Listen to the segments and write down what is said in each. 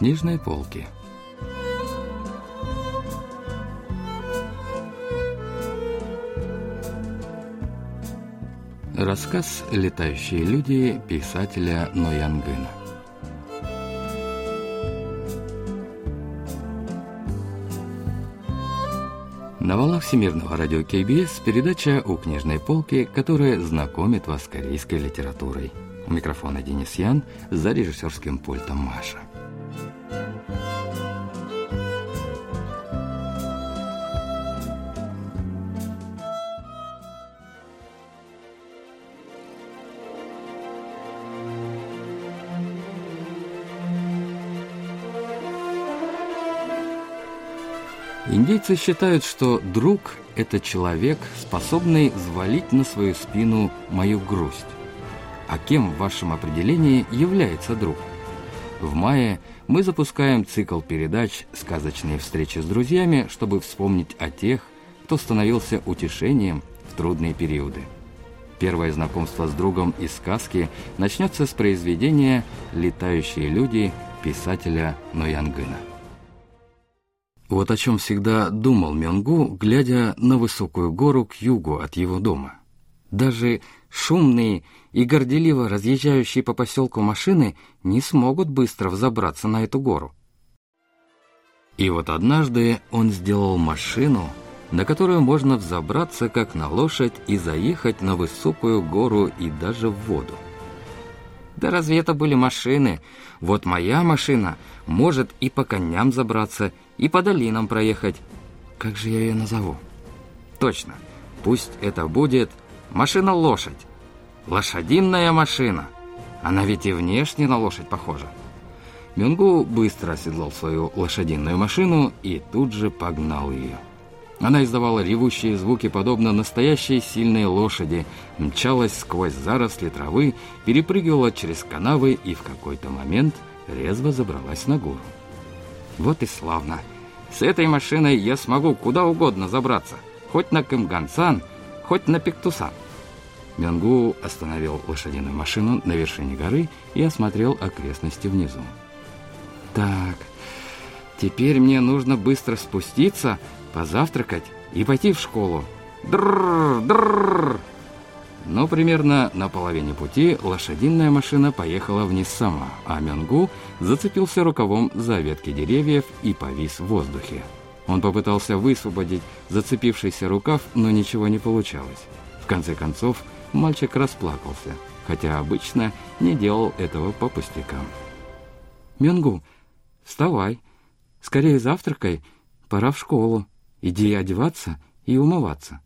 книжной полки. Рассказ «Летающие люди» писателя Ноянгына. На волнах Всемирного радио КБС передача «У книжной полки», которая знакомит вас с корейской литературой. У микрофона Денис Ян, за режиссерским пультом Маша. Индейцы считают, что друг – это человек, способный взвалить на свою спину мою грусть. А кем в вашем определении является друг? В мае мы запускаем цикл передач «Сказочные встречи с друзьями», чтобы вспомнить о тех, кто становился утешением в трудные периоды. Первое знакомство с другом из сказки начнется с произведения «Летающие люди» писателя Ноянгына. Вот о чем всегда думал Мёнгу, глядя на высокую гору к югу от его дома. Даже шумные и горделиво разъезжающие по поселку машины не смогут быстро взобраться на эту гору. И вот однажды он сделал машину, на которую можно взобраться как на лошадь и заехать на высокую гору и даже в воду. Да разве это были машины? Вот моя машина может и по коням забраться, и по долинам проехать. Как же я ее назову? Точно, пусть это будет машина-лошадь. Лошадиная машина. Она ведь и внешне на лошадь похожа. Мюнгу быстро оседлал свою лошадиную машину и тут же погнал ее. Она издавала ревущие звуки, подобно настоящей сильной лошади, мчалась сквозь заросли травы, перепрыгивала через канавы и в какой-то момент резво забралась на гору. Вот и славно. С этой машиной я смогу куда угодно забраться. Хоть на Кымгансан, хоть на Пиктусан. Мянгу остановил лошадиную машину на вершине горы и осмотрел окрестности внизу. Так, теперь мне нужно быстро спуститься, позавтракать и пойти в школу. Дрррр, дрррр. Но примерно на половине пути лошадиная машина поехала вниз сама, а Мёнгу зацепился рукавом за ветки деревьев и повис в воздухе. Он попытался высвободить зацепившийся рукав, но ничего не получалось. В конце концов, мальчик расплакался, хотя обычно не делал этого по пустякам. «Мёнгу, вставай, скорее завтракай, пора в школу, иди одеваться и умываться».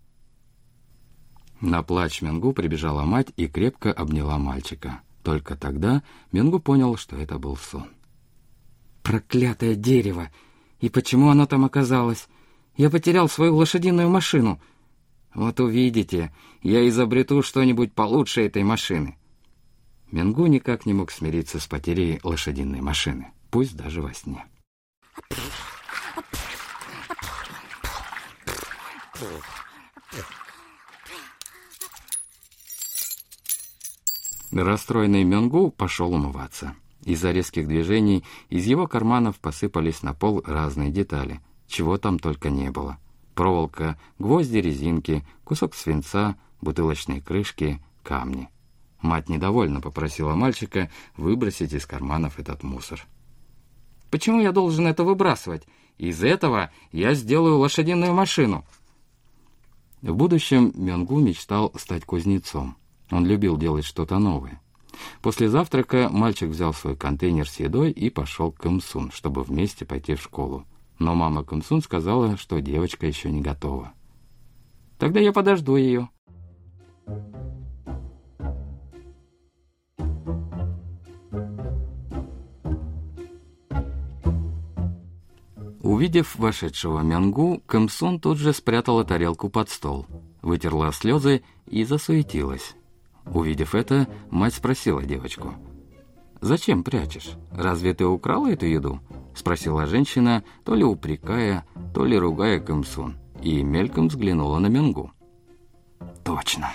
На плач Менгу прибежала мать и крепко обняла мальчика. Только тогда Менгу понял, что это был сон. «Проклятое дерево! И почему оно там оказалось? Я потерял свою лошадиную машину. Вот увидите, я изобрету что-нибудь получше этой машины». Менгу никак не мог смириться с потерей лошадиной машины, пусть даже во сне. Расстроенный Мёнгу пошел умываться. Из-за резких движений из его карманов посыпались на пол разные детали, чего там только не было. Проволока, гвозди, резинки, кусок свинца, бутылочные крышки, камни. Мать недовольно попросила мальчика выбросить из карманов этот мусор. «Почему я должен это выбрасывать? Из этого я сделаю лошадиную машину». В будущем Мёнгу мечтал стать кузнецом. Он любил делать что-то новое. После завтрака мальчик взял свой контейнер с едой и пошел к Кымсун, чтобы вместе пойти в школу. Но мама Кымсун сказала, что девочка еще не готова. «Тогда я подожду ее». Увидев вошедшего Мянгу, Кымсун тут же спрятала тарелку под стол, вытерла слезы и засуетилась. Увидев это, мать спросила девочку. «Зачем прячешь? Разве ты украла эту еду?» Спросила женщина, то ли упрекая, то ли ругая Кымсун, и мельком взглянула на Менгу. «Точно!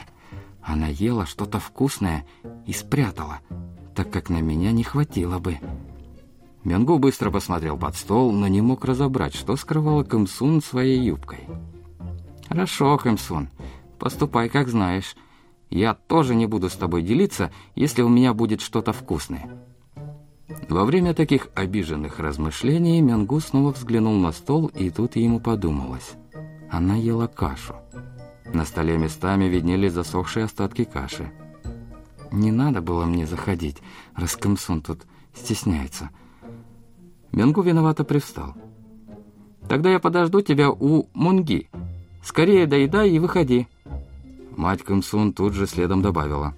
Она ела что-то вкусное и спрятала, так как на меня не хватило бы». Мянгу быстро посмотрел под стол, но не мог разобрать, что скрывала Кымсун своей юбкой. «Хорошо, Кымсун, поступай, как знаешь. Я тоже не буду с тобой делиться, если у меня будет что-то вкусное». Во время таких обиженных размышлений Мянгу снова взглянул на стол, и тут ему подумалось. Она ела кашу. На столе местами виднелись засохшие остатки каши. «Не надо было мне заходить, раз Кымсун тут стесняется». Мянгу виновато привстал. «Тогда я подожду тебя у Мунги. Скорее доедай и выходи». Мать Кымсун тут же следом добавила.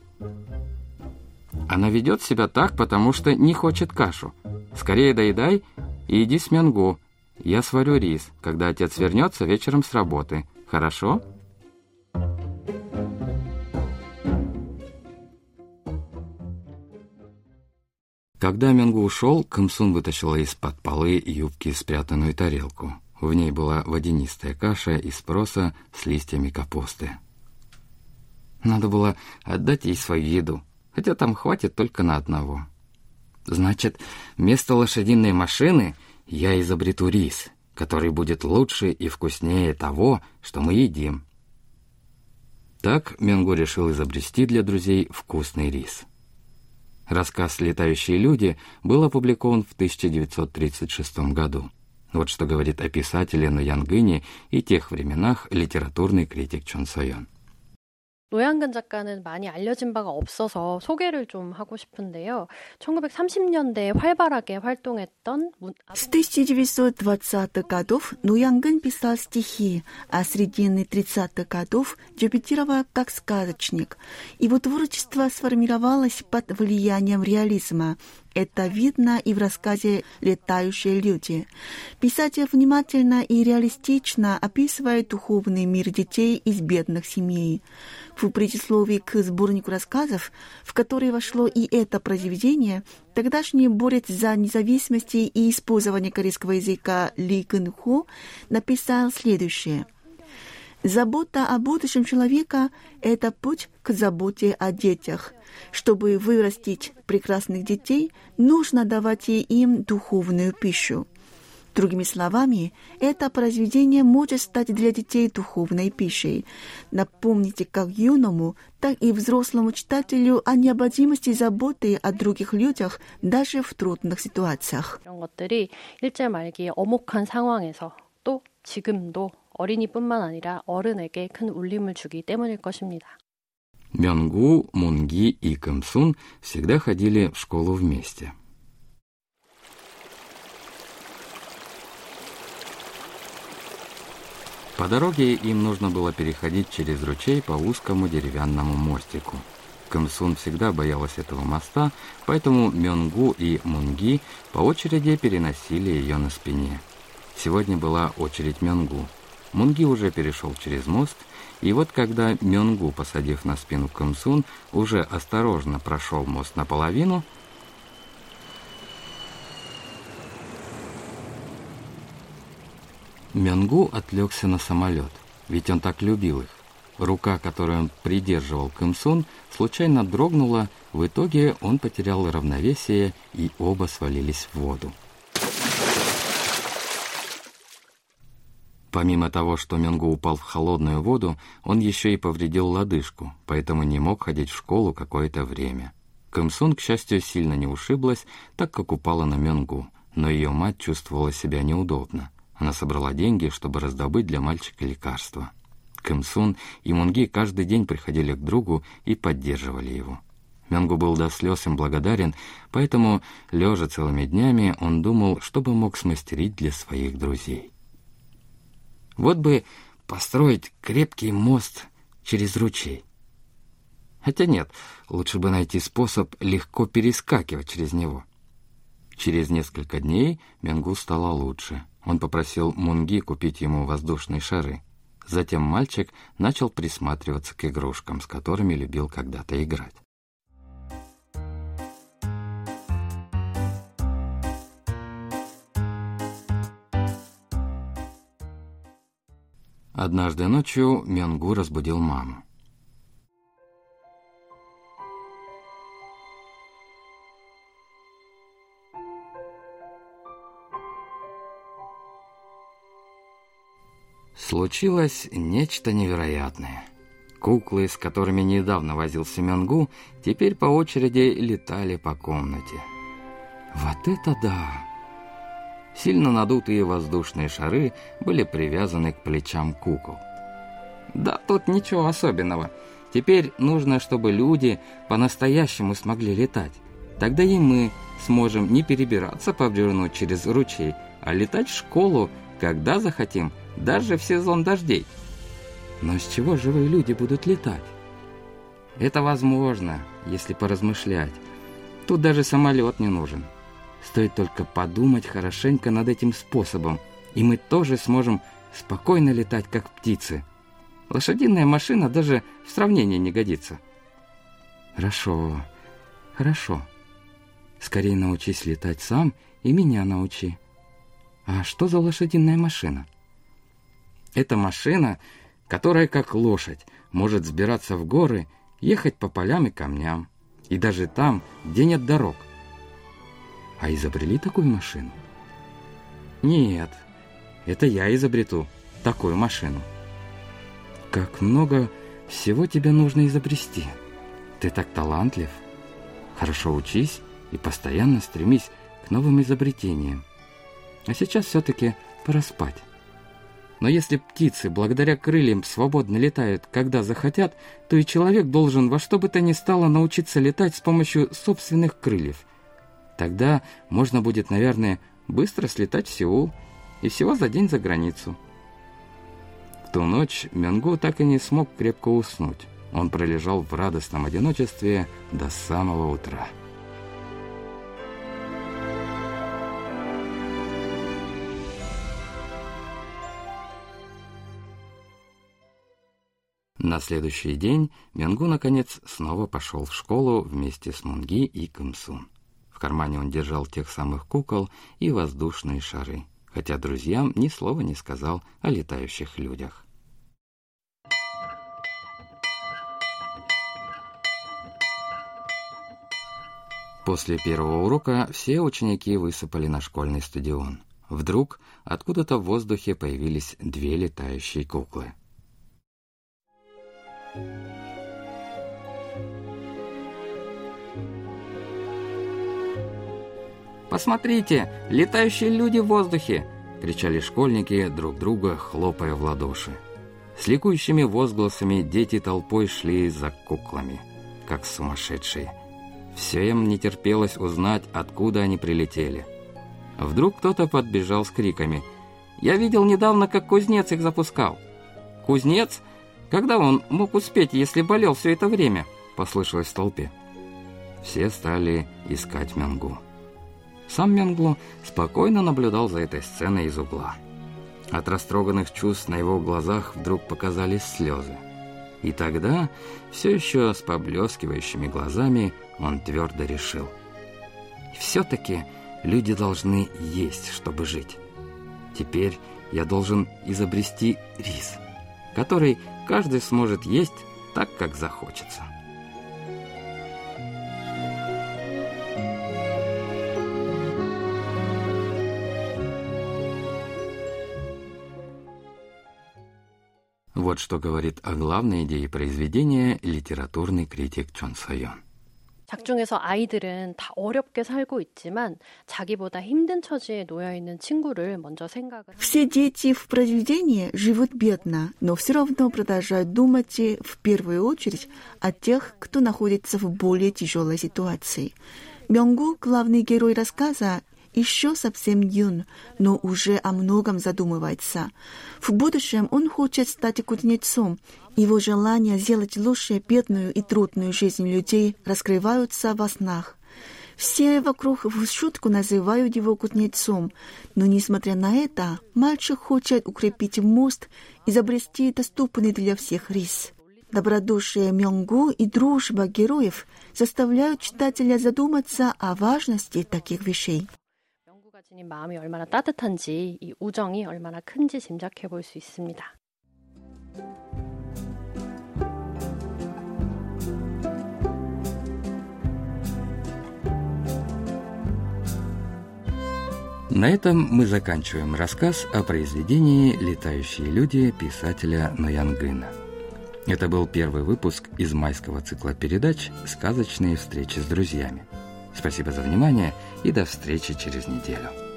«Она ведет себя так, потому что не хочет кашу. Скорее доедай и иди с Мянгу. Я сварю рис, когда отец вернется вечером с работы. Хорошо?» Когда Менгу ушел, Камсун вытащила из-под полы юбки спрятанную тарелку. В ней была водянистая каша из проса с листьями капусты. Надо было отдать ей свою еду, хотя там хватит только на одного. Значит, вместо лошадиной машины я изобрету рис, который будет лучше и вкуснее того, что мы едим. Так Менгу решил изобрести для друзей вкусный рис. Рассказ «Летающие люди» был опубликован в 1936 году. Вот что говорит о писателе на и тех временах литературный критик Чон Сойон. 노양근 작가는 많이 알려진 바가 없어서 소개를 좀 하고 싶은데요. 1930년대에 활발하게 활동했던 С 1920-х годов Нуянгын писал стихи, а с середины 30-х годов дебютировал как сказочник. Его творчество сформировалось под влиянием реализма, это видно и в рассказе «Летающие люди». Писатель внимательно и реалистично описывает духовный мир детей из бедных семей. В предисловии к сборнику рассказов, в который вошло и это произведение, тогдашний борец за независимость и использование корейского языка Ли Гын Хо написал следующее – Забота о будущем человека – это путь к заботе о детях. Чтобы вырастить прекрасных детей, нужно давать им духовную пищу. Другими словами, это произведение может стать для детей духовной пищей. Напомните как юному, так и взрослому читателю о необходимости заботы о других людях даже в трудных ситуациях. 이런 것들이 일제 말기 어목한 상황에서 또 지금도 어린이뿐만 아니라 어른에게 큰 울림을 주기 때문일 것입니다. Мёнгу, Мунги и Кэмсун всегда ходили в школу вместе. По дороге им нужно было переходить через ручей по узкому деревянному мостику. Кэмсун всегда боялась этого моста, поэтому Мёнгу и Мунги по очереди переносили ее на спине. Сегодня была очередь Мёнгу – Мунги уже перешел через мост, и вот когда Мёнгу, посадив на спину Камсун, уже осторожно прошел мост наполовину, Мёнгу отвлекся на самолет, ведь он так любил их. Рука, которую он придерживал Кымсун, случайно дрогнула, в итоге он потерял равновесие, и оба свалились в воду. Помимо того, что Мёнгу упал в холодную воду, он еще и повредил лодыжку, поэтому не мог ходить в школу какое-то время. Кэмсун, к счастью, сильно не ушиблась, так как упала на Мёнгу, но ее мать чувствовала себя неудобно. Она собрала деньги, чтобы раздобыть для мальчика лекарства. Кэмсун и Мунги каждый день приходили к другу и поддерживали его. Мёнгу был до слез им благодарен, поэтому, лежа целыми днями, он думал, что бы мог смастерить для своих друзей. Вот бы построить крепкий мост через ручей. Хотя нет, лучше бы найти способ легко перескакивать через него. Через несколько дней Менгу стало лучше. Он попросил Мунги купить ему воздушные шары. Затем мальчик начал присматриваться к игрушкам, с которыми любил когда-то играть. Однажды ночью Мянгу разбудил маму. Случилось нечто невероятное. Куклы, с которыми недавно возился Мянгу, теперь по очереди летали по комнате. «Вот это да!» Сильно надутые воздушные шары были привязаны к плечам кукол. Да тут ничего особенного. Теперь нужно, чтобы люди по-настоящему смогли летать. Тогда и мы сможем не перебираться по бревну через ручей, а летать в школу, когда захотим, даже в сезон дождей. Но с чего живые люди будут летать? Это возможно, если поразмышлять. Тут даже самолет не нужен. Стоит только подумать хорошенько над этим способом, и мы тоже сможем спокойно летать, как птицы. Лошадиная машина даже в сравнении не годится. Хорошо, хорошо. Скорее научись летать сам и меня научи. А что за лошадиная машина? Это машина, которая, как лошадь, может взбираться в горы, ехать по полям и камням, и даже там, где нет дорог. А изобрели такую машину? Нет, это я изобрету такую машину. Как много всего тебе нужно изобрести. Ты так талантлив. Хорошо учись и постоянно стремись к новым изобретениям. А сейчас все-таки пора спать. Но если птицы благодаря крыльям свободно летают, когда захотят, то и человек должен во что бы то ни стало научиться летать с помощью собственных крыльев. Тогда можно будет, наверное, быстро слетать в Сеул и всего за день за границу. В ту ночь Мёнгу так и не смог крепко уснуть. Он пролежал в радостном одиночестве до самого утра. На следующий день Мянгу, наконец, снова пошел в школу вместе с Мунги и Кымсун. Кармане он держал тех самых кукол и воздушные шары, хотя друзьям ни слова не сказал о летающих людях. После первого урока все ученики высыпали на школьный стадион. Вдруг откуда-то в воздухе появились две летающие куклы. «Посмотрите, летающие люди в воздухе!» — кричали школьники друг друга, хлопая в ладоши. С ликующими возгласами дети толпой шли за куклами, как сумасшедшие. Всем не терпелось узнать, откуда они прилетели. Вдруг кто-то подбежал с криками. «Я видел недавно, как кузнец их запускал». «Кузнец? Когда он мог успеть, если болел все это время?» — послышалось в толпе. Все стали искать Мянгу. Сам Мянгу спокойно наблюдал за этой сценой из угла. От растроганных чувств на его глазах вдруг показались слезы. И тогда, все еще с поблескивающими глазами, он твердо решил. Все-таки люди должны есть, чтобы жить. Теперь я должен изобрести рис, который каждый сможет есть так, как захочется. Вот что говорит о главной идее произведения литературный критик Чон Сайон. 작중에서 아이들은 다 어렵게 살고 있지만 자기보다 힘든 처지에 놓여 있는 친구를 먼저 생각을 Все дети в произведении живут бедно, но все равно продолжают думать в первую очередь о тех, кто находится в более тяжелой ситуации. Мёнгу, главный герой рассказа, еще совсем юн, но уже о многом задумывается. В будущем он хочет стать кузнецом. Его желание сделать лучше бедную и трудную жизнь людей раскрываются во снах. Все вокруг в шутку называют его кузнецом, но, несмотря на это, мальчик хочет укрепить мост, изобрести доступный для всех рис. Добродушие Мёнгу и дружба героев заставляют читателя задуматься о важности таких вещей. 지닌 마음이 얼마나 따뜻한지 이 우정이 얼마나 큰지 짐작해 볼 수 있습니다. На этом мы заканчиваем рассказ о произведении «Летающие люди» писателя Ноянгына. Это был первый выпуск из майского цикла передач «Сказочные встречи с друзьями». Спасибо за внимание и до встречи через неделю.